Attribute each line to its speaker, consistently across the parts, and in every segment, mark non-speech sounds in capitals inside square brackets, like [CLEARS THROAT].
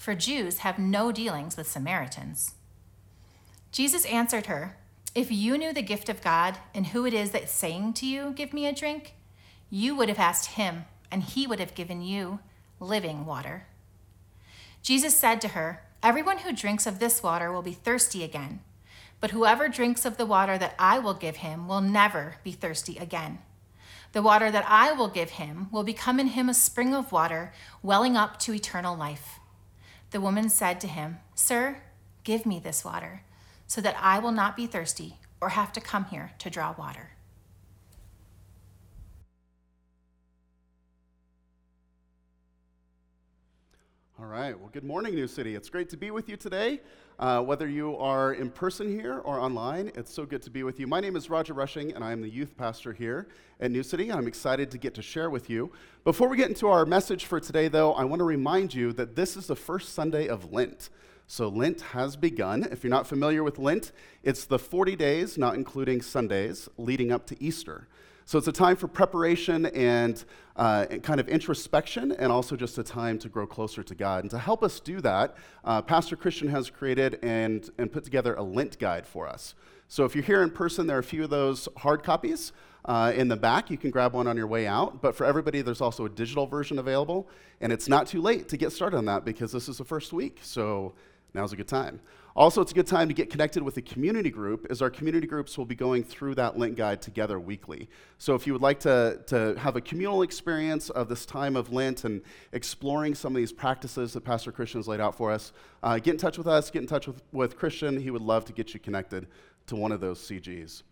Speaker 1: For Jews have no dealings with Samaritans. Jesus answered her, If you knew the gift of God and who it is that's saying to you, Give me a drink, you would have asked him, and he would have given you living water. Jesus said to her, Everyone who drinks of this water will be thirsty again, but whoever drinks of the water that I will give him will never be thirsty again. The water that I will give him will become in him a spring of water welling up to eternal life. The woman said to him, Sir, give me this water, so that I will not be thirsty or have to come here to draw water.
Speaker 2: All right. Well, good morning, New City. It's great to be with you today. Uh, whether you are in person here or online, it's so good to be with you. My name is Roger Rushing, and I am the youth pastor here at New City. I'm excited to get to share with you. Before we get into our message for today, though, I want to remind you that this is the first Sunday of Lent. So, Lent has begun. If you're not familiar with Lent, it's the 40 days, not including Sundays, leading up to Easter. So it's a time for preparation and, uh, and, kind of introspection, and also just a time to grow closer to God. And to help us do that, uh, Pastor Christian has created and, and put together a Lent guide for us. So if you're here in person, there are a few of those hard copies. Uh, in the back, you can grab one on your way out. But for everybody, there's also a digital version available. And it's not too late to get started on that because this is the first week. So now's a good time. Also, it's a good time to get connected with a community group, as our community groups will be going through that Lent guide together weekly. So, if you would like to, to have a communal experience of this time of Lent and exploring some of these practices that Pastor Christian has laid out for us, uh, get in touch with us, get in touch with, with Christian. He would love to get you connected to one of those CGs.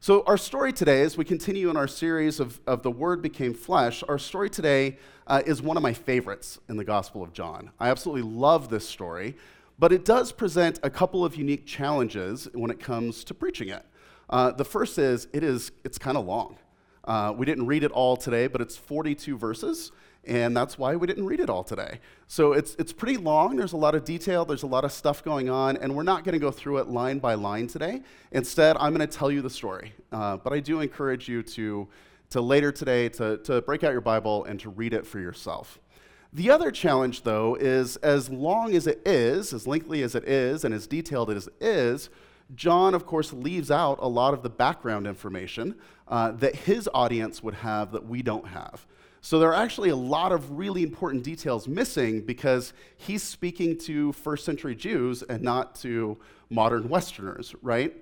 Speaker 2: So, our story today, as we continue in our series of, of The Word Became Flesh, our story today uh, is one of my favorites in the Gospel of John. I absolutely love this story. But it does present a couple of unique challenges when it comes to preaching it. Uh, the first is it is it's kind of long. Uh, we didn't read it all today, but it's 42 verses, and that's why we didn't read it all today. So it's it's pretty long. There's a lot of detail. There's a lot of stuff going on, and we're not going to go through it line by line today. Instead, I'm going to tell you the story. Uh, but I do encourage you to to later today to, to break out your Bible and to read it for yourself. The other challenge, though, is as long as it is, as lengthy as it is, and as detailed as it is, John, of course, leaves out a lot of the background information uh, that his audience would have that we don't have. So there are actually a lot of really important details missing because he's speaking to first century Jews and not to modern Westerners, right?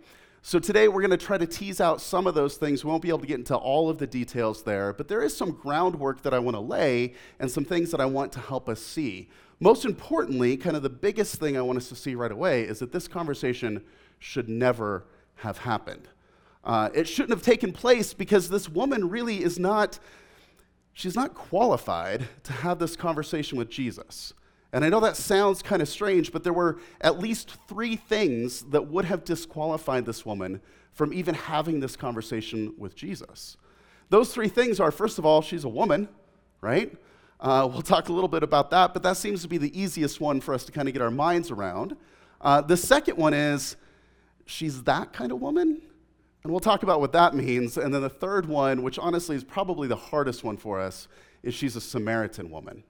Speaker 2: So today we're going to try to tease out some of those things. We won't be able to get into all of the details there, but there is some groundwork that I want to lay and some things that I want to help us see. Most importantly, kind of the biggest thing I want us to see right away is that this conversation should never have happened. Uh, it shouldn't have taken place because this woman really is not, she's not qualified to have this conversation with Jesus. And I know that sounds kind of strange, but there were at least three things that would have disqualified this woman from even having this conversation with Jesus. Those three things are first of all, she's a woman, right? Uh, we'll talk a little bit about that, but that seems to be the easiest one for us to kind of get our minds around. Uh, the second one is she's that kind of woman, and we'll talk about what that means. And then the third one, which honestly is probably the hardest one for us, is she's a Samaritan woman.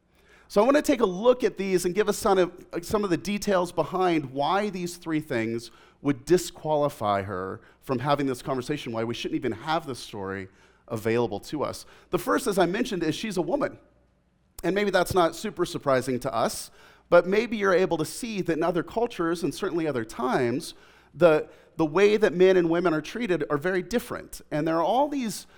Speaker 2: So I want to take a look at these and give us some of, some of the details behind why these three things would disqualify her from having this conversation, why we shouldn't even have this story available to us. The first, as I mentioned, is she's a woman. And maybe that's not super surprising to us, but maybe you're able to see that in other cultures and certainly other times, the, the way that men and women are treated are very different. And there are all these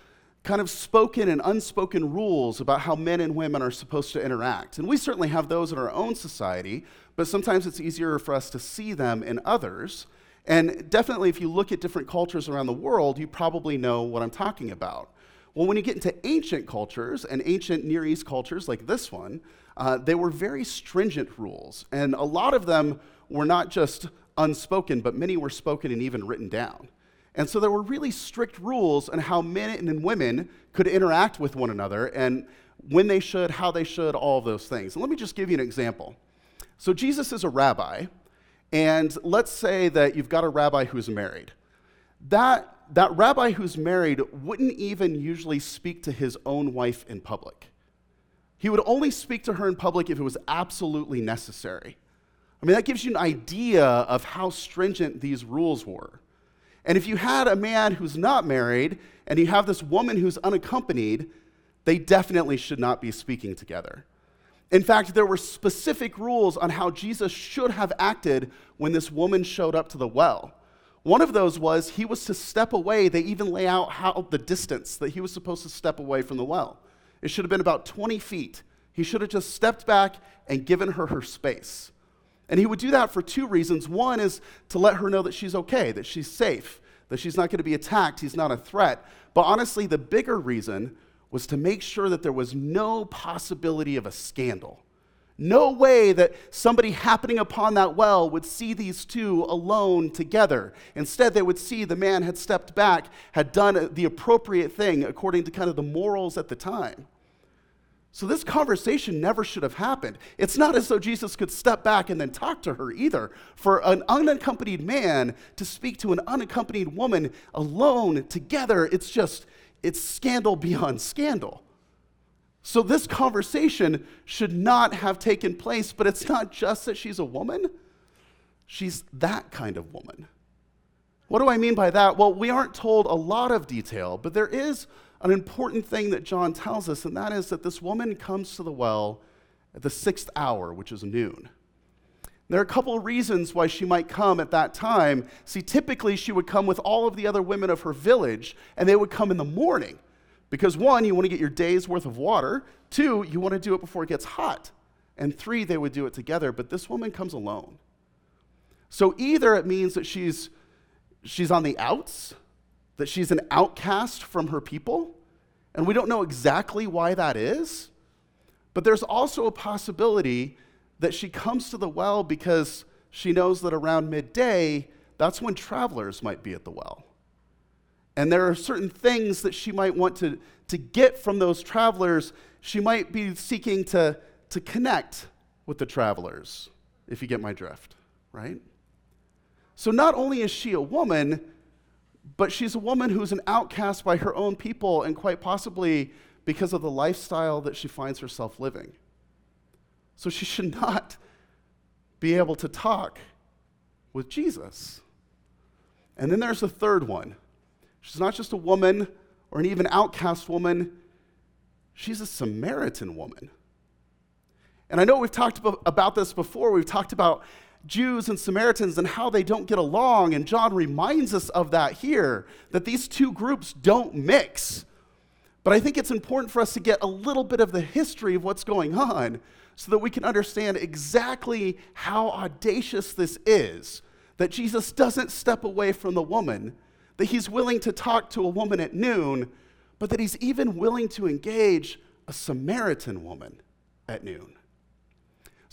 Speaker 2: kind of spoken and unspoken rules about how men and women are supposed to interact. And we certainly have those in our own society, but sometimes it's easier for us to see them in others. And definitely, if you look at different cultures around the world, you probably know what I'm talking about. Well, when you get into ancient cultures and ancient Near East cultures like this one, uh, they were very stringent rules. And a lot of them were not just unspoken, but many were spoken and even written down. And so there were really strict rules on how men and women could interact with one another and when they should, how they should, all those things. And let me just give you an example. So Jesus is a rabbi, and let's say that you've got a rabbi who's married. That, that rabbi who's married wouldn't even usually speak to his own wife in public. He would only speak to her in public if it was absolutely necessary. I mean, that gives you an idea of how stringent these rules were. And if you had a man who's not married and you have this woman who's unaccompanied, they definitely should not be speaking together. In fact, there were specific rules on how Jesus should have acted when this woman showed up to the well. One of those was he was to step away. They even lay out how the distance that he was supposed to step away from the well. It should have been about 20 feet. He should have just stepped back and given her her space. And he would do that for two reasons. One is to let her know that she's okay, that she's safe, that she's not going to be attacked, he's not a threat. But honestly, the bigger reason was to make sure that there was no possibility of a scandal. No way that somebody happening upon that well would see these two alone together. Instead, they would see the man had stepped back, had done the appropriate thing according to kind of the morals at the time. So, this conversation never should have happened. It's not as though Jesus could step back and then talk to her either. For an unaccompanied man to speak to an unaccompanied woman alone together, it's just, it's scandal [LAUGHS] beyond scandal. So, this conversation should not have taken place, but it's not just that she's a woman, she's that kind of woman. What do I mean by that? Well, we aren't told a lot of detail, but there is an important thing that John tells us, and that is that this woman comes to the well at the sixth hour, which is noon. There are a couple of reasons why she might come at that time. See, typically she would come with all of the other women of her village, and they would come in the morning. Because one, you want to get your day's worth of water. Two, you want to do it before it gets hot. And three, they would do it together. But this woman comes alone. So either it means that she's, she's on the outs, that she's an outcast from her people, and we don't know exactly why that is. But there's also a possibility that she comes to the well because she knows that around midday, that's when travelers might be at the well. And there are certain things that she might want to, to get from those travelers. She might be seeking to, to connect with the travelers, if you get my drift, right? So not only is she a woman, but she's a woman who's an outcast by her own people and quite possibly because of the lifestyle that she finds herself living. So she should not be able to talk with Jesus. And then there's a third one. She's not just a woman or an even outcast woman, she's a Samaritan woman. And I know we've talked about this before. We've talked about Jews and Samaritans and how they don't get along. And John reminds us of that here, that these two groups don't mix. But I think it's important for us to get a little bit of the history of what's going on so that we can understand exactly how audacious this is. That Jesus doesn't step away from the woman, that he's willing to talk to a woman at noon, but that he's even willing to engage a Samaritan woman at noon.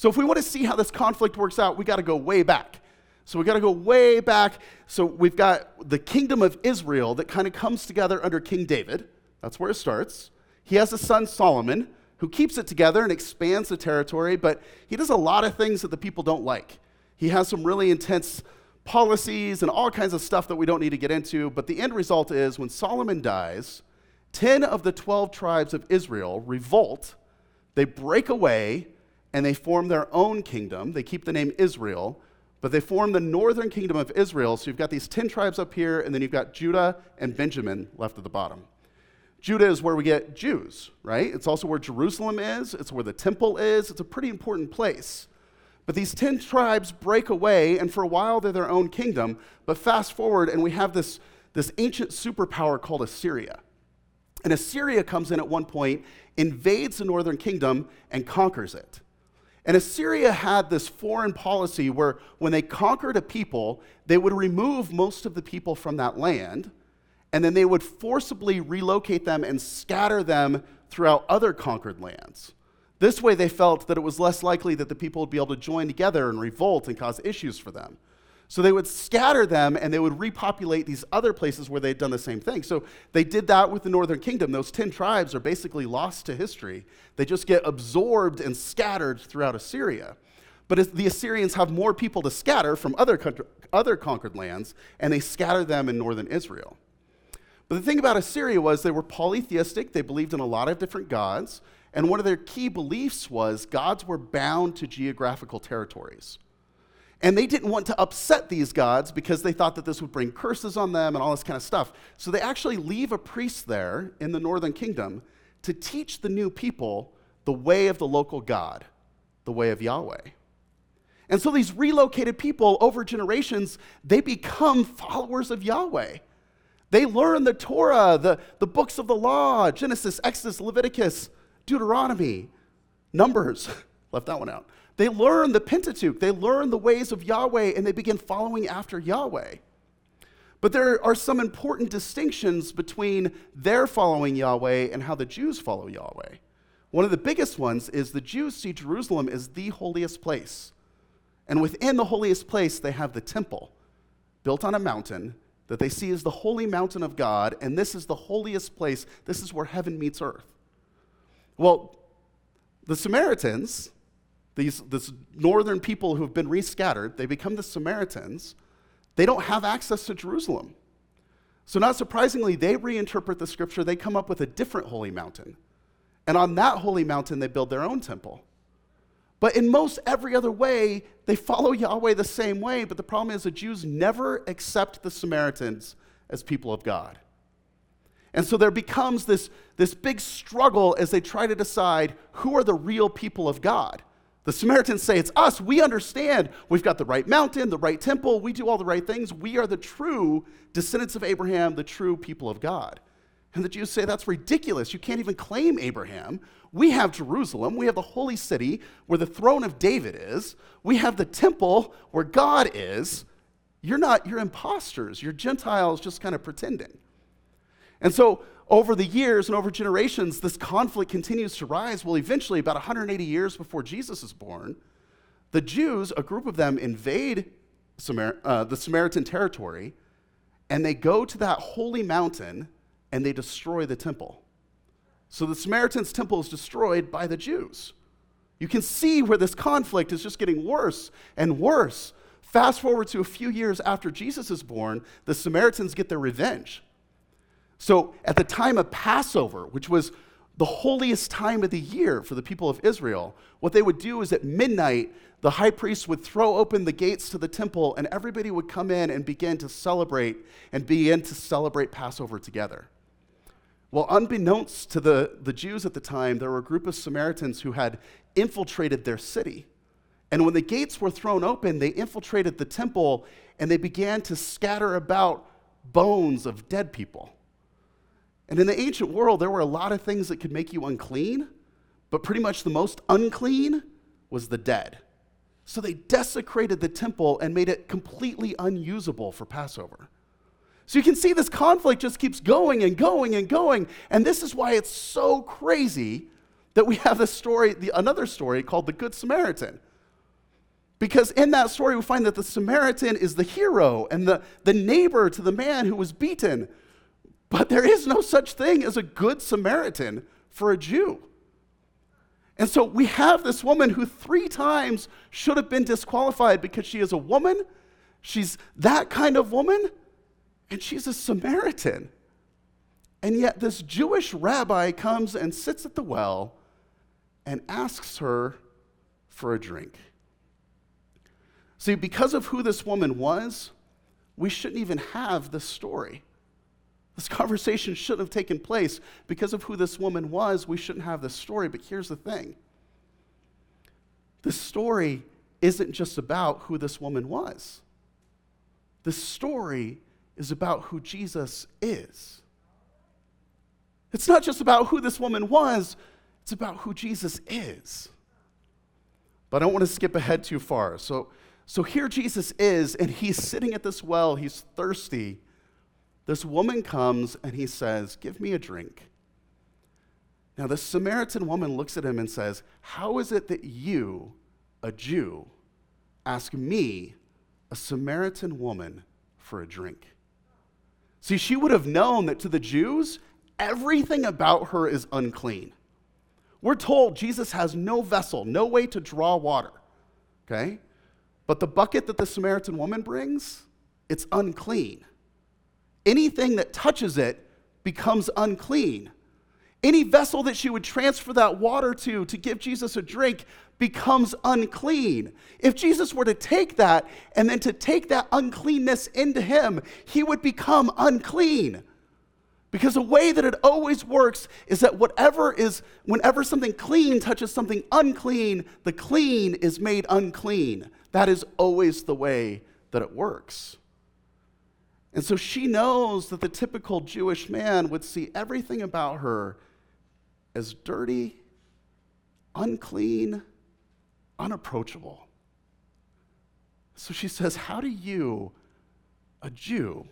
Speaker 2: So if we want to see how this conflict works out, we got to go way back. So we got to go way back. So we've got the kingdom of Israel that kind of comes together under King David. That's where it starts. He has a son, Solomon, who keeps it together and expands the territory, but he does a lot of things that the people don't like. He has some really intense policies and all kinds of stuff that we don't need to get into, but the end result is when Solomon dies, 10 of the 12 tribes of Israel revolt, they break away, and they form their own kingdom. They keep the name Israel, but they form the northern kingdom of Israel. So you've got these 10 tribes up here, and then you've got Judah and Benjamin left at the bottom. Judah is where we get Jews, right? It's also where Jerusalem is, it's where the temple is. It's a pretty important place. But these 10 tribes break away, and for a while they're their own kingdom. But fast forward, and we have this, this ancient superpower called Assyria. And Assyria comes in at one point, invades the northern kingdom, and conquers it. And Assyria had this foreign policy where when they conquered a people, they would remove most of the people from that land, and then they would forcibly relocate them and scatter them throughout other conquered lands. This way, they felt that it was less likely that the people would be able to join together and revolt and cause issues for them. So they would scatter them and they would repopulate these other places where they'd done the same thing. So they did that with the northern kingdom. Those 10 tribes are basically lost to history. They just get absorbed and scattered throughout Assyria. But the Assyrians have more people to scatter from other, other conquered lands, and they scatter them in northern Israel. But the thing about Assyria was they were polytheistic, they believed in a lot of different gods, and one of their key beliefs was gods were bound to geographical territories. And they didn't want to upset these gods because they thought that this would bring curses on them and all this kind of stuff. So they actually leave a priest there in the northern kingdom to teach the new people the way of the local God, the way of Yahweh. And so these relocated people over generations, they become followers of Yahweh. They learn the Torah, the, the books of the law Genesis, Exodus, Leviticus, Deuteronomy, Numbers, [LAUGHS] left that one out. They learn the Pentateuch, they learn the ways of Yahweh, and they begin following after Yahweh. But there are some important distinctions between their following Yahweh and how the Jews follow Yahweh. One of the biggest ones is the Jews see Jerusalem as the holiest place. And within the holiest place, they have the temple built on a mountain that they see as the holy mountain of God, and this is the holiest place. This is where heaven meets earth. Well, the Samaritans, these this northern people who have been rescattered, they become the Samaritans. They don't have access to Jerusalem. So, not surprisingly, they reinterpret the scripture. They come up with a different holy mountain. And on that holy mountain, they build their own temple. But in most every other way, they follow [LAUGHS] Yahweh the same way. But the problem is the Jews never accept the Samaritans as people of God. And so there becomes this, this big struggle as they try to decide who are the real people of God. The Samaritans say, It's us. We understand. We've got the right mountain, the right temple. We do all the right things. We are the true descendants of Abraham, the true people of God. And the Jews say, That's ridiculous. You can't even claim Abraham. We have Jerusalem. We have the holy city where the throne of David is. We have the temple where God is. You're not, you're imposters. You're Gentiles just kind of pretending. And so, over the years and over generations, this conflict continues to rise. Well, eventually, about 180 years before Jesus is born, the Jews, a group of them, invade Samar- uh, the Samaritan territory and they go to that holy mountain and they destroy the temple. So the Samaritans' temple is destroyed by the Jews. You can see where this conflict is just getting worse and worse. Fast forward to a few years after Jesus is born, the Samaritans get their revenge. So at the time of Passover, which was the holiest time of the year for the people of Israel, what they would do is at midnight, the high priest would throw open the gates to the temple and everybody would come in and begin to celebrate and begin to celebrate Passover together. Well, unbeknownst to the, the Jews at the time, there were a group of Samaritans who had infiltrated their city. And when the gates were thrown open, they infiltrated the temple and they began to scatter about bones of dead people. And in the ancient world, there were a lot of things that could make you unclean, but pretty much the most unclean was the dead. So they desecrated the temple and made it completely unusable for Passover. So you can see this conflict just keeps going and going and going. And this is why it's so crazy that we have this story, the, another story called the Good Samaritan. Because in that story, we find that the Samaritan is the hero and the, the neighbor to the man who was beaten. But there is no such thing as a good Samaritan for a Jew. And so we have this woman who three times should have been disqualified because she is a woman. She's that kind of woman and she's a Samaritan. And yet, this Jewish rabbi comes and sits at the well and asks her for a drink. See, because of who this woman was, we shouldn't even have this story. This conversation shouldn't have taken place. Because of who this woman was, we shouldn't have this story. But here's the thing this story isn't just about who this woman was, the story is about who Jesus is. It's not just about who this woman was, it's about who Jesus is. But I don't want to skip ahead too far. So, so here Jesus is, and he's sitting at this well, he's thirsty, This woman comes and he says, Give me a drink. Now, the Samaritan woman looks at him and says, How is it that you, a Jew, ask me, a Samaritan woman, for a drink? See, she would have known that to the Jews, everything about her is unclean. We're told Jesus has no vessel, no way to draw water. Okay? But the bucket that the Samaritan woman brings, it's unclean. Anything that touches it becomes unclean. Any vessel that she would transfer that water to to give Jesus a drink becomes unclean. If Jesus were to take that and then to take that uncleanness into him, he would become unclean. Because the way that it always works is that whatever is, whenever something clean touches something unclean, the clean is made unclean. That is always the way that it works. And so she knows that the typical Jewish man would see everything about her as dirty, unclean, unapproachable. So she says, How do you, a Jew,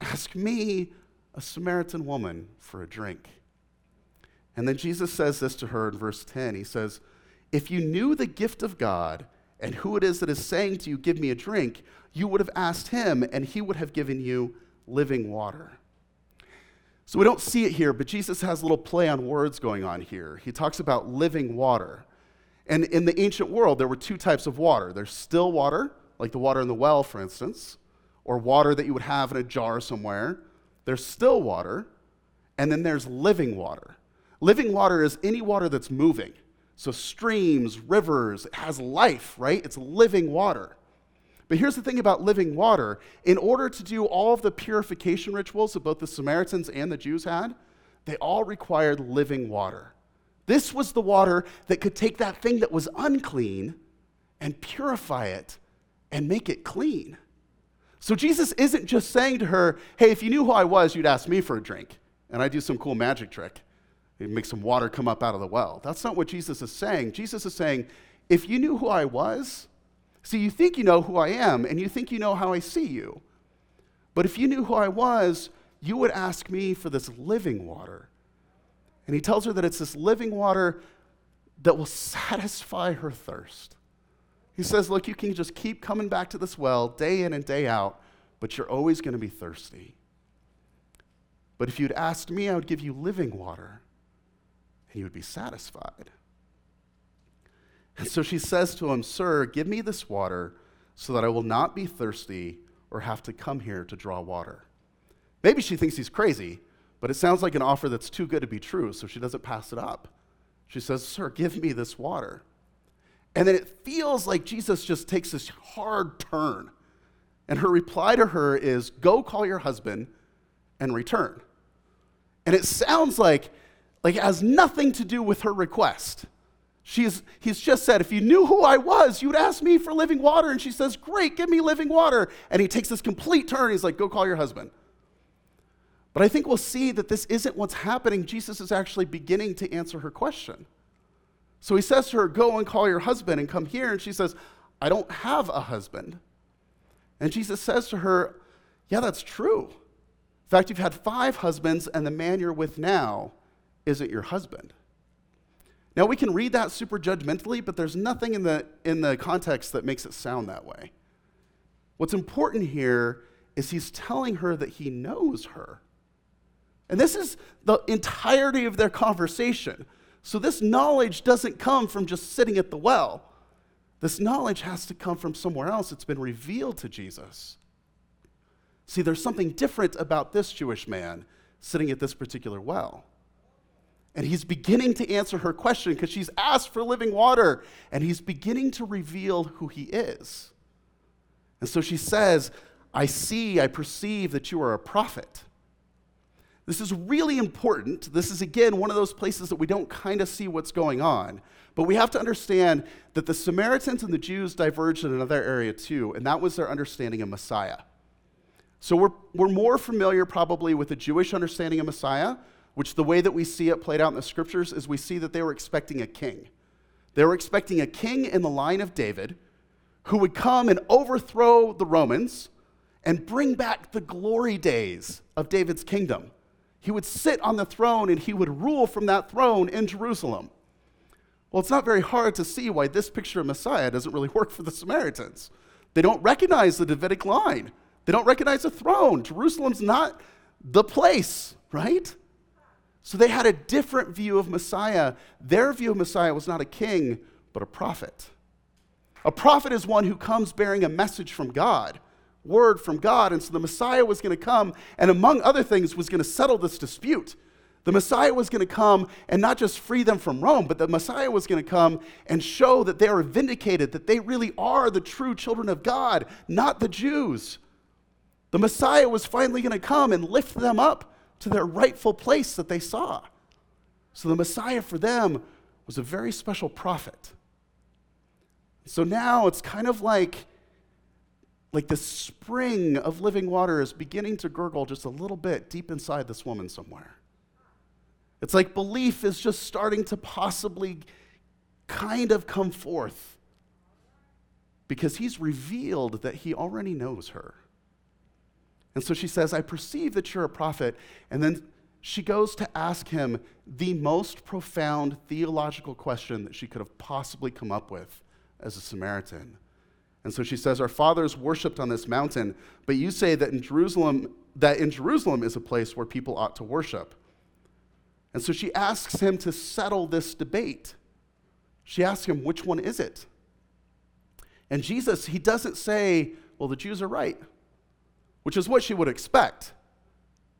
Speaker 2: ask me, a Samaritan woman, for a drink? And then Jesus says this to her in verse 10. He says, If you knew the gift of God and who it is that is saying to you, Give me a drink, you would have asked him, and he would have given you living water. So we don't see it here, but Jesus has a little play on words going on here. He talks about living water. And in the ancient world, there were two types of water there's still water, like the water in the well, for instance, or water that you would have in a jar somewhere. There's still water, and then there's living water. Living water is any water that's moving. So, streams, rivers, it has life, right? It's living water. But here's the thing about living water in order to do all of the purification rituals that both the Samaritans and the Jews had, they all required living water. This was the water that could take that thing that was unclean and purify it and make it clean. So Jesus isn't just saying to her, hey, if you knew who I was, you'd ask me for a drink, and I'd do some cool magic trick. You make some water come up out of the well. That's not what Jesus is saying. Jesus is saying, if you knew who I was, See, you think you know who I am, and you think you know how I see you. But if you knew who I was, you would ask me for this living water. And he tells her that it's this living water that will satisfy her thirst. He says, Look, you can just keep coming back to this well day in and day out, but you're always going to be thirsty. But if you'd asked me, I would give you living water, and you would be satisfied. And so she says to him, Sir, give me this water so that I will not be thirsty or have to come here to draw water. Maybe she thinks he's crazy, but it sounds like an offer that's too good to be true, so she doesn't pass it up. She says, Sir, give me this water. And then it feels like Jesus just takes this hard turn. And her reply to her is, Go call your husband and return. And it sounds like, like it has nothing to do with her request. She's, he's just said, If you knew who I was, you'd ask me for living water. And she says, Great, give me living water. And he takes this complete turn. He's like, Go call your husband. But I think we'll see that this isn't what's happening. Jesus is actually beginning to answer her question. So he says to her, Go and call your husband and come here. And she says, I don't have a husband. And Jesus says to her, Yeah, that's true. In fact, you've had five husbands, and the man you're with now isn't your husband. Now, we can read that super judgmentally, but there's nothing in the, in the context that makes it sound that way. What's important here is he's telling her that he knows her. And this is the entirety of their conversation. So, this knowledge doesn't come from just sitting at the well. This knowledge has to come from somewhere else. It's been revealed to Jesus. See, there's something different about this Jewish man sitting at this particular well. And he's beginning to answer her question because she's asked for living water. And he's beginning to reveal who he is. And so she says, I see, I perceive that you are a prophet. This is really important. This is, again, one of those places that we don't kind of see what's going on. But we have to understand that the Samaritans and the Jews diverged in another area too, and that was their understanding of Messiah. So we're, we're more familiar probably with the Jewish understanding of Messiah, which the way that we see it played out in the scriptures is we see that they were expecting a king. They were expecting a king in the line of David who would come and overthrow the Romans and bring back the glory days of David's kingdom. He would sit on the throne and he would rule from that throne in Jerusalem. Well, it's not very hard to see why this picture of Messiah doesn't really work for the Samaritans. They don't recognize the Davidic line, they don't recognize the throne. Jerusalem's not the place, right? So they had a different view of Messiah. Their view of Messiah was not a king, but a prophet. A prophet is one who comes bearing a message from God, word from God. And so the Messiah was going to come, and among other things, was going to settle this dispute. The Messiah was going to come and not just free them from Rome, but the Messiah was going to come and show that they are vindicated, that they really are the true children of God, not the Jews. The Messiah was finally going to come and lift them up to their rightful place that they saw. So the Messiah for them was a very special prophet. So now it's kind of like like the spring of living water is beginning to gurgle just a little bit deep inside this woman somewhere. It's like belief is just starting to possibly kind of come forth because he's revealed that he already knows her. And so she says, I perceive that you're a prophet. And then she goes to ask him the most profound theological question that she could have possibly come up with as a Samaritan. And so she says, Our fathers worshipped on this mountain, but you say that in Jerusalem, that in Jerusalem is a place where people ought to worship. And so she asks him to settle this debate. She asks him, which one is it? And Jesus, he doesn't say, well, the Jews are right, which is what she would expect.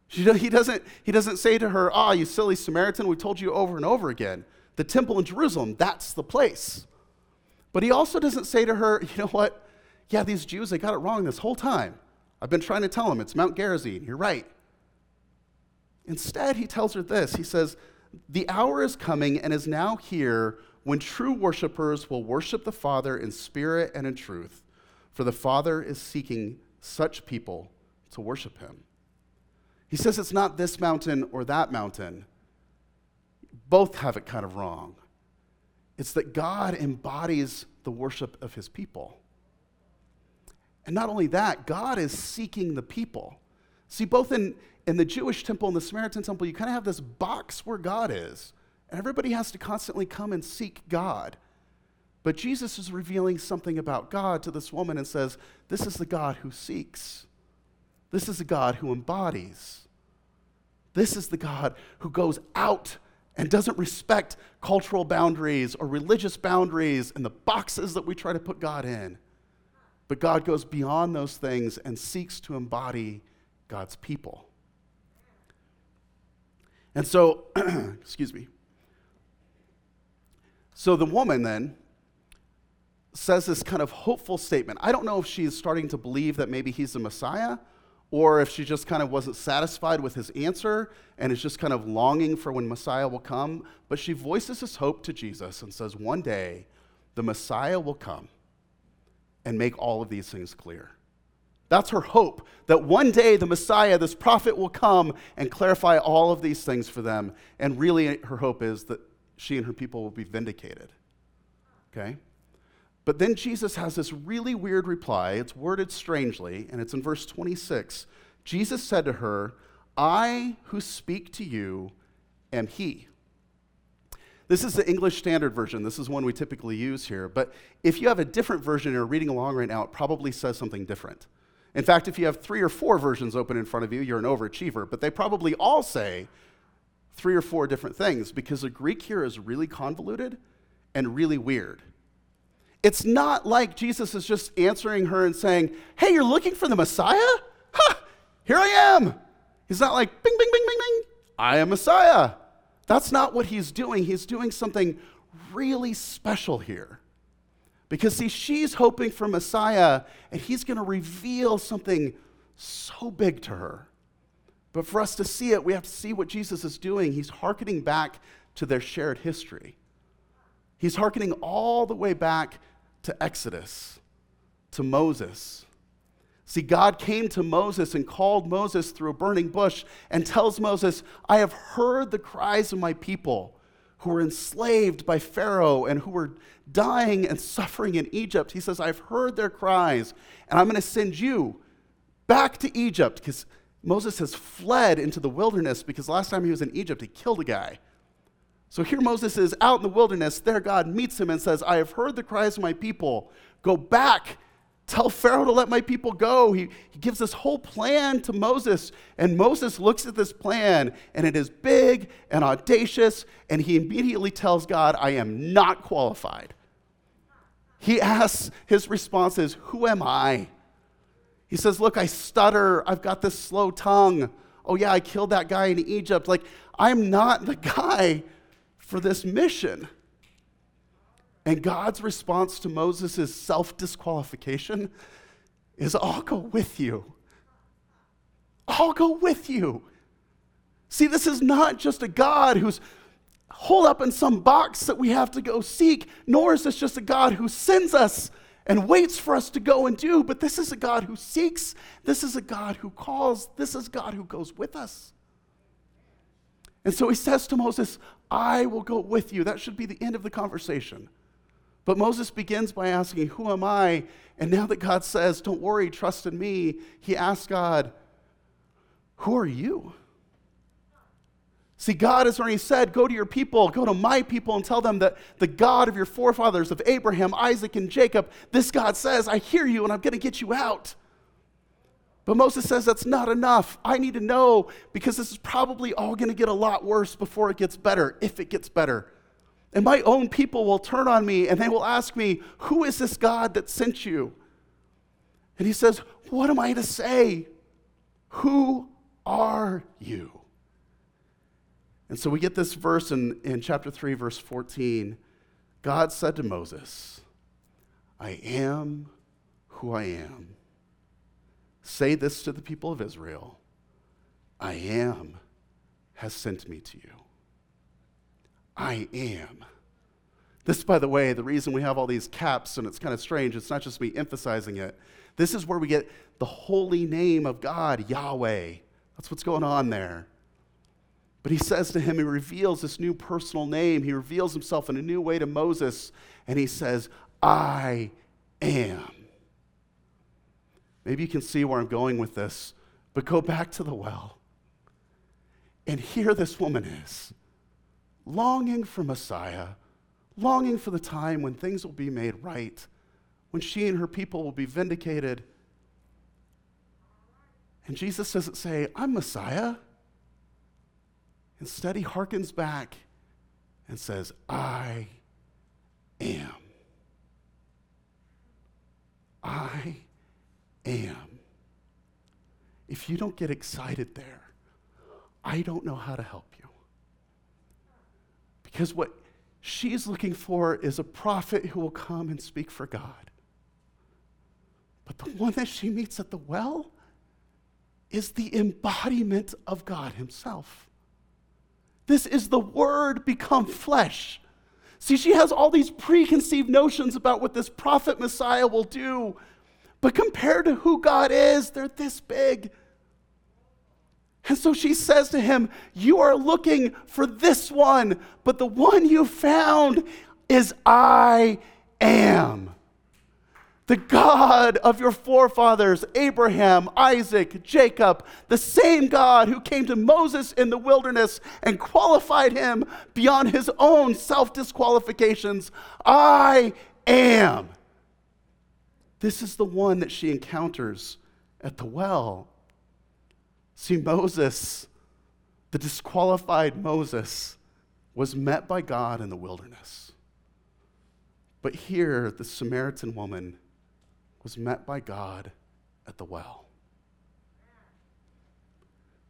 Speaker 2: She, he, doesn't, he doesn't say to her, ah, oh, you silly Samaritan, we told you over and over again. The temple in Jerusalem, that's the place. But he also doesn't say to her, [LAUGHS] you know what? Yeah, these Jews, they got it wrong this whole time. I've been trying to tell them it's Mount Gerizim. You're right. Instead, he tells her this He says, The hour is coming and is now here when true worshipers will worship the Father in spirit and in truth, for the Father is seeking such people to worship him. He says it's not this mountain or that mountain. Both have it kind of wrong. It's that God embodies the worship of his people. And not only that, God is seeking the people. See, both in, in the Jewish temple and the Samaritan temple, you kind of have this box where God is. And everybody has to constantly come and seek God. But Jesus is revealing something about God to this woman and says, This is the God who seeks. This is a God who embodies. This is the God who goes out and doesn't respect cultural boundaries or religious boundaries and the boxes that we try to put God in. But God goes beyond those things and seeks to embody God's people. And so, [CLEARS THROAT] excuse me. So the woman then says this kind of hopeful statement. I don't know if she's starting to believe that maybe he's the Messiah or if she just kind of wasn't satisfied with his answer and is just kind of longing for when Messiah will come. But she voices this hope to Jesus and says, One day the Messiah will come and make all of these things clear. That's her hope that one day the Messiah, this prophet, will come and clarify all of these things for them. And really, her hope is that she and her people will be vindicated. Okay? But then Jesus has this really weird reply. It's worded strangely, and it's in verse 26. Jesus said to her, I who speak to you am he. This is the English Standard Version. This is one we typically use here. But if you have a different version and you're reading along right now, it probably says something different. In fact, if you have three or four versions open in front of you, you're an overachiever, but they probably all say three or four different things because the Greek here is really convoluted and really weird. It's not like Jesus is just answering her and saying, Hey, you're looking for the Messiah? Ha! Here I am. He's not like, bing, bing, bing, bing, bing. I am Messiah. That's not what he's doing. He's doing something really special here. Because, see, she's hoping for Messiah, and he's going to reveal something so big to her. But for us to see it, we have to see what Jesus is doing. He's hearkening back to their shared history. He's hearkening all the way back to Exodus, to Moses. See, God came to Moses and called Moses through a burning bush and tells Moses, I have heard the cries of my people who were enslaved by Pharaoh and who were dying and suffering in Egypt. He says, I've heard their cries, and I'm going to send you back to Egypt because Moses has fled into the wilderness because last time he was in Egypt, he killed a guy. So here Moses is out in the wilderness. There, God meets him and says, I have heard the cries of my people. Go back. Tell Pharaoh to let my people go. He, he gives this whole plan to Moses. And Moses looks at this plan, and it is big and audacious. And he immediately tells God, I am not qualified. He asks, his response is, Who am I? He says, Look, I stutter. I've got this slow tongue. Oh, yeah, I killed that guy in Egypt. Like, I'm not the [LAUGHS] guy for this mission. And God's response to Moses' self disqualification is I'll go with you. I'll go with you. See, this is not just a God who's holed up in some box that we have to go seek, nor is this just a God who sends us and waits for us to go and do, but this is a God who seeks. This is a God who calls. This is God who goes with us. And so he says to Moses, I will go with you. That should be the end of the conversation. But Moses begins by asking, Who am I? And now that God says, Don't worry, trust in me, he asks God, Who are you? See, God has already said, Go to your people, go to my people, and tell them that the God of your forefathers, of Abraham, Isaac, and Jacob, this God says, I hear you and I'm going to get you out. But Moses says that's not enough. I need to know because this is probably all going to get a lot worse before it gets better, if it gets better. And my own people will turn on me and they will ask me, Who is this God that sent you? And he says, What am I to say? Who are you? And so we get this verse in, in chapter 3, verse 14. God said to Moses, I am who I am. Say this to the people of Israel I am has sent me to you. I am. This, by the way, the reason we have all these caps and it's kind of strange, it's not just me emphasizing it. This is where we get the holy name of God, Yahweh. That's what's going on there. But he says to him, he reveals this new personal name. He reveals himself in a new way to Moses, and he says, I am. Maybe you can see where I'm going with this, but go back to the well. And here this woman is, longing for Messiah, longing for the time when things will be made right, when she and her people will be vindicated. And Jesus doesn't say, I'm Messiah. Instead, he harkens back and says, I am. I am. If you don't get excited there, I don't know how to help you. Because what she's looking for is a prophet who will come and speak for God. But the one that she meets at the well is the embodiment of God Himself. This is the Word become flesh. See, she has all these preconceived notions about what this prophet Messiah will do, but compared to who God is, they're this big. And so she says to him, You are looking for this one, but the one you found is I am. The God of your forefathers, Abraham, Isaac, Jacob, the same God who came to Moses in the wilderness and qualified him beyond his own self disqualifications. I am. This is the one that she encounters at the well. See, Moses, the disqualified Moses, was met by God in the wilderness. But here, the Samaritan woman was met by God at the well.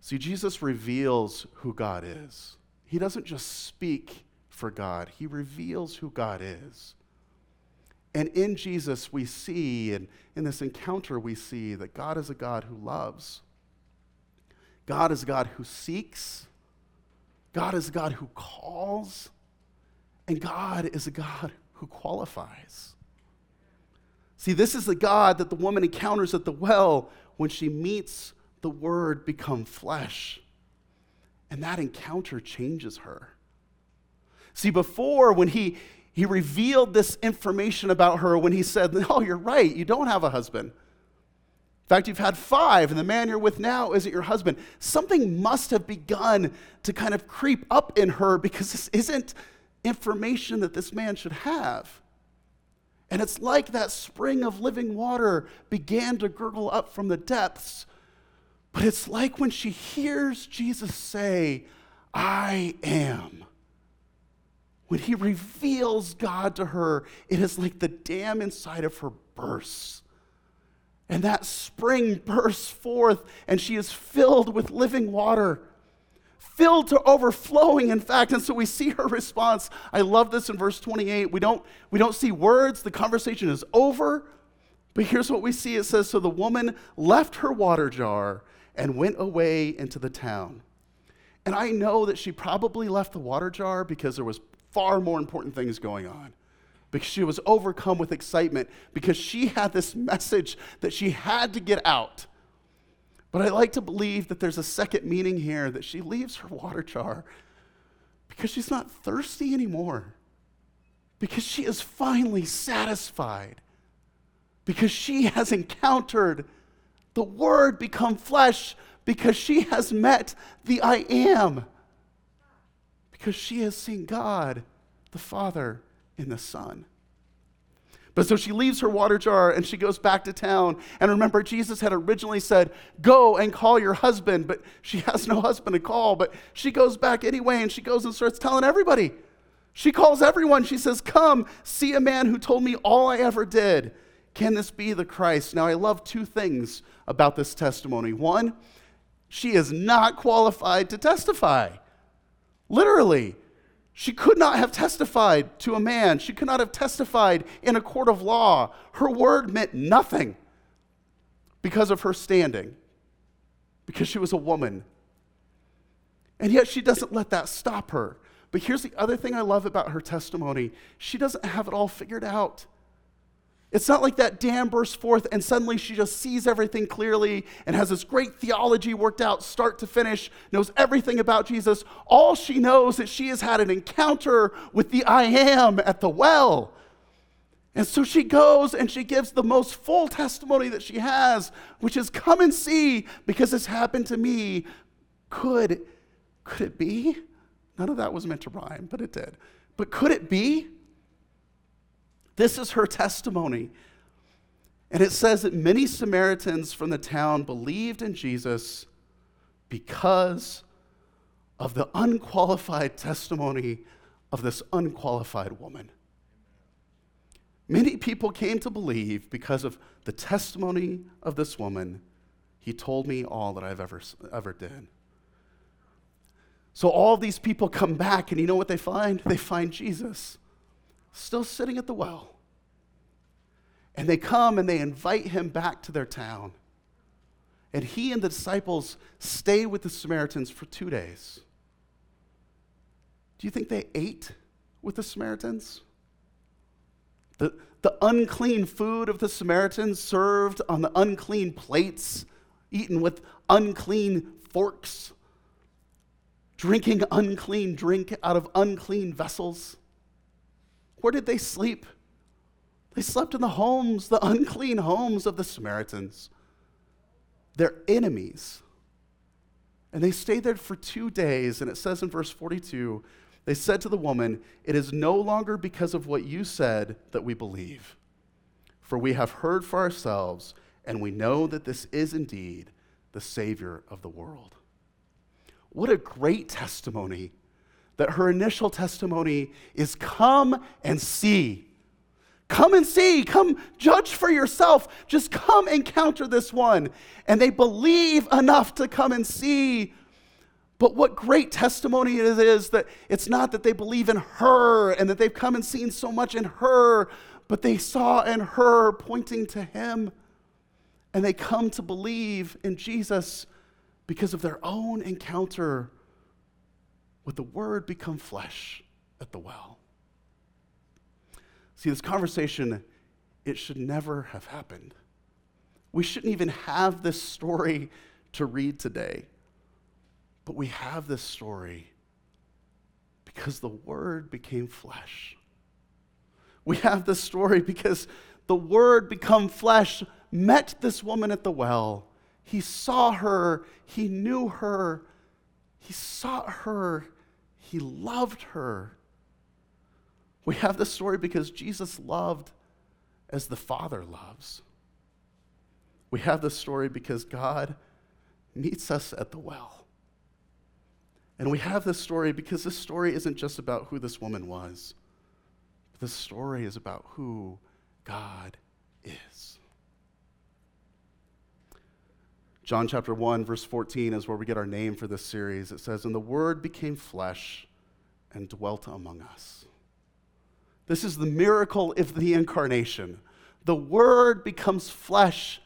Speaker 2: See, Jesus reveals who God is. He doesn't just speak for God, He reveals who God is. And in Jesus, we see, and in this encounter, we see that God is a God who loves. God is a God who seeks. God is a God who calls. And God is a God who qualifies. See, this is the God that the woman encounters at the well when she meets the Word become flesh. And that encounter changes her. See, before, when he, he revealed this information about her when he said, Oh, you're right, you don't have a husband. In fact, you've had five, and the man you're with now isn't your husband. Something must have begun to kind of creep up in her because this isn't information that this man should have. And it's like that spring of living water began to gurgle up from the depths. But it's like when she hears Jesus say, I am. When he reveals God to her, it is like the dam inside of her bursts and that spring bursts forth, and she is filled with living water, filled to overflowing, in fact. And so we see her [LAUGHS] response. I love this in verse 28. We don't, we don't see words, the conversation is over. But here's what we see it says So the woman left her water jar and went away into the town. And I know that she probably left the water jar because there was far more important things going on. Because she was overcome with excitement because she had this message that she had to get out. But I like to believe that there's a second meaning here that she leaves her water jar because she's not thirsty anymore, because she is finally satisfied, because she has encountered the Word become flesh, because she has met the I am, because she has seen God, the Father in the Son. But so she leaves her water jar and she goes back to town. And remember, Jesus had originally said, Go and call your husband, but she [LAUGHS] has no husband to call. But she goes back anyway and she goes and starts telling everybody. She calls everyone. She says, Come, see a man who told me all I ever did. Can this be the Christ? Now, I love two things about this testimony. One, she is not qualified to testify. Literally, she could not have testified to a man. She could not have testified in a court of law. Her word meant nothing because of her standing, because she was a woman. And yet she doesn't let that stop her. But here's the other thing I love about her testimony she doesn't have it all figured out. It's not like that dam bursts forth and suddenly she just sees everything clearly and has this great theology worked out, start to finish, knows everything about Jesus. All she knows is that she has had an encounter with the I am at the well. And so she goes and she gives the most full testimony that she has, which is come and see because this happened to me. Could, could it be? None of that was meant to rhyme, but it did. But could it be? This is her testimony. And it says that many Samaritans from the town believed in Jesus because of the unqualified testimony of this unqualified woman. Many people came to believe because of the testimony of this woman. He told me all that I've ever, ever did. So all these people come back, and you know what they find? They find Jesus still sitting at the well. And they come and they invite him back to their town. And he and the disciples stay with the Samaritans for two days. Do you think they ate with the Samaritans? The, the unclean food of the Samaritans served on the unclean plates, eaten with unclean forks, drinking unclean drink out of unclean vessels. Where did they sleep? They slept in the homes, the unclean homes of the Samaritans, their enemies. And they stayed there for two days. And it says in verse 42 they said to the woman, It is no longer because of what you said that we believe, for we have heard for ourselves, and we know that this is indeed the Savior of the world. What a great testimony that her initial testimony is come and see. Come and see, come judge for yourself. Just come encounter this one. And they believe enough to come and see. But what great testimony it is that it's not that they believe in her and that they've come and seen so much in her, but they saw in her pointing to him. And they come to believe in Jesus because of their own encounter with the Word become flesh at the well. See, this conversation, it should never have happened. We shouldn't even have this story to read today. But we have this story because the Word became flesh. We have this story because the Word become flesh met this woman at the well. He saw her, he knew her, he sought her, he loved her. We have this story because Jesus loved as the Father loves. We have this story because God meets us at the well. And we have this story because this story isn't just about who this woman was, this story is about who God is. John chapter 1, verse 14 is where we get our name for this series. It says, And the Word became flesh and dwelt among us. This is the miracle of the incarnation. The Word becomes flesh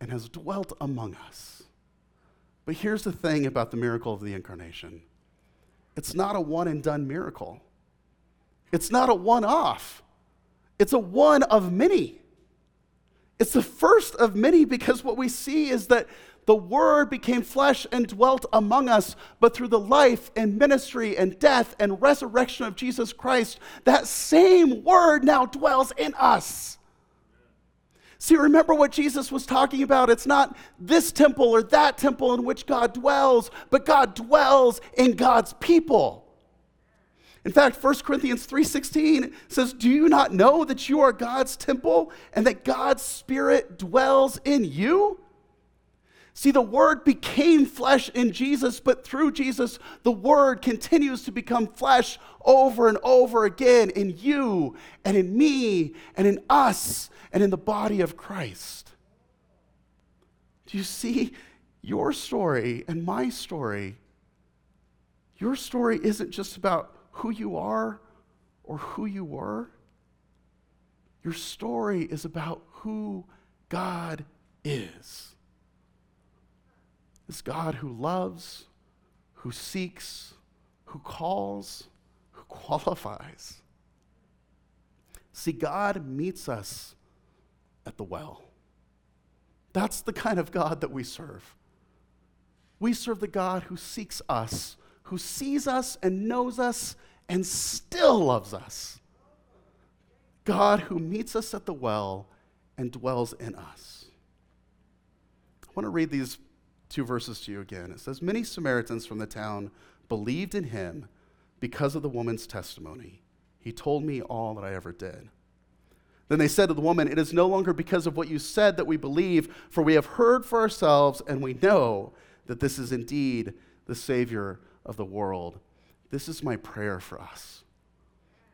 Speaker 2: and has dwelt among us. But here's the thing about the miracle of the incarnation it's not a one and done miracle, it's not a one off, it's a one of many. It's the first of many because what we see is that the Word became flesh and dwelt among us, but through the life and ministry and death and resurrection of Jesus Christ, that same Word now dwells in us. See, remember what Jesus was talking about. It's not this temple or that temple in which God dwells, but God dwells in God's people. In fact, 1 Corinthians 3:16 says, "Do you not know that you are God's temple and that God's spirit dwells in you?" See, the Word became flesh in Jesus, but through Jesus, the Word continues to become flesh over and over again in you and in me and in us and in the body of Christ. Do you see your story and my story? Your story isn't just about who you are or who you were. Your story is about who God is. This God who loves, who seeks, who calls, who qualifies. See, God meets us at the well. That's the kind of God that we serve. We serve the God who seeks us, who sees us and knows us and still loves us. God who meets us at the well and dwells in us. I want to read these two verses to you again. It says, Many Samaritans from the town believed in him because of the woman's testimony. He told me all that I ever did. Then they said to the woman, It is no longer because of what you said that we believe, for we have heard for ourselves, and we know that this is indeed the Savior of the world. This is my prayer for us.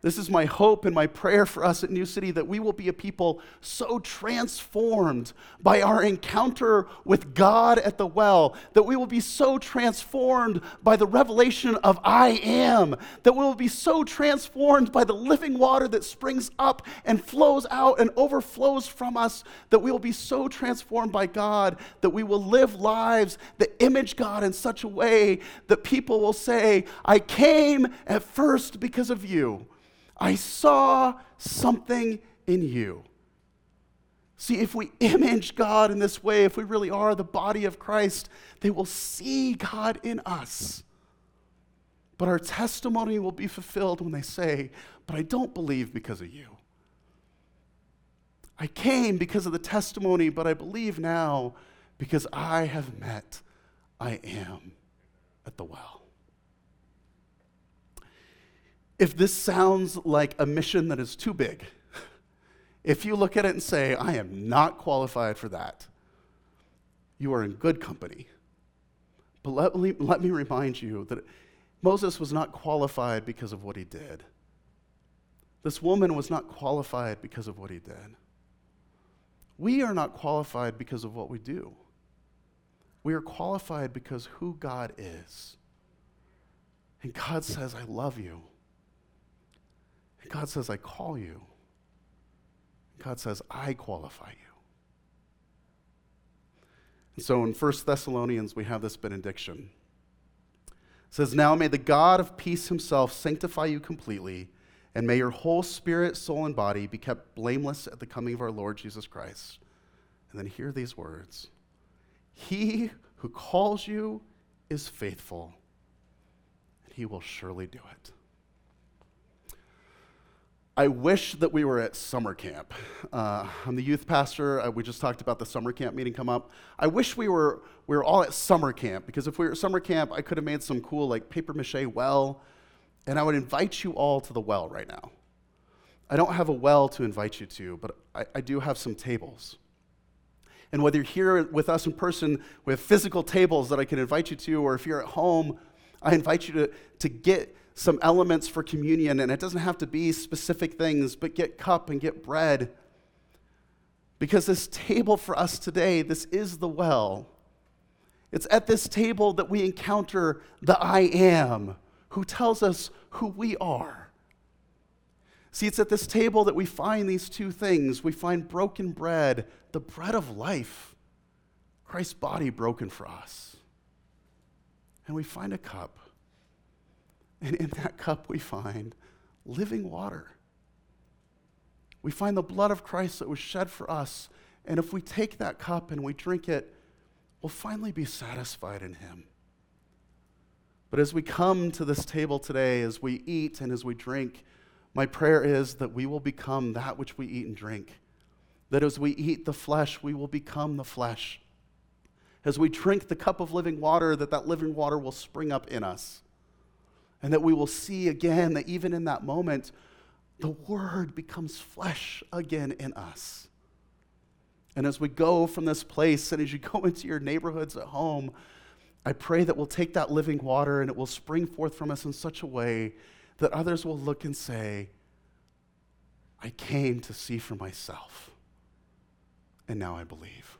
Speaker 2: This is my hope and my prayer for us at New City that we will be a people so transformed by our encounter with God at the well, that we will be so transformed by the revelation of I am, that we will be so transformed by the living water that springs up and flows out and overflows from us, that we will be so transformed by God that we will live lives that image God in such a way that people will say, I came at first because of you. I saw something in you. See, if we image God in this way, if we really are the body of Christ, they will see God in us. But our testimony will be fulfilled when they say, But I don't believe because of you. I came because of the testimony, but I believe now because I have met I am at the well. If this sounds like a mission that is too big, if you look at it and say, I am not qualified for that, you are in good company. But let me, let me remind you that Moses was not qualified because of what he did. This woman was not qualified because of what he did. We are not qualified because of what we do. We are qualified because who God is. And God says, I love you. God says, I call you. God says, I qualify you. And so in 1 Thessalonians, we have this benediction. It says, Now may the God of peace himself sanctify you completely, and may your whole spirit, soul, and body be kept blameless at the coming of our Lord Jesus Christ. And then hear these words He who calls you is faithful, and he will surely do it. I wish that we were at summer camp. Uh, I'm the youth pastor. Uh, we just talked about the summer camp meeting come up. I wish we were we were all at summer camp because if we were at summer camp, I could have made some cool like paper mache well, and I would invite you all to the well right now. I don't have a well to invite you to, but I, I do have some tables. And whether you're here with us in person, we have physical tables that I can invite you to, or if you're at home, I invite you to, to get some elements for communion. And it doesn't have to be specific things, but get cup and get bread. Because this table for us today, this is the well. It's at this table that we encounter the I am, who tells us who we are. See, it's at this table that we find these two things. We find broken bread, the bread of life, Christ's body broken for us. And we find a cup. And in that cup, we find living water. We find the blood of Christ that was shed for us. And if we take that cup and we drink it, we'll finally be satisfied in Him. But as we come to this table today, as we eat and as we drink, my prayer is that we will become that which we eat and drink. That as we eat the flesh, we will become the flesh. As we drink the cup of living water, that that living water will spring up in us. And that we will see again that even in that moment, the Word becomes flesh again in us. And as we go from this place and as you go [LAUGHS] into your neighborhoods at home, I pray that we'll take that living water and it will spring forth from us in such a way that others will look and say, I came to see for myself, and now I believe.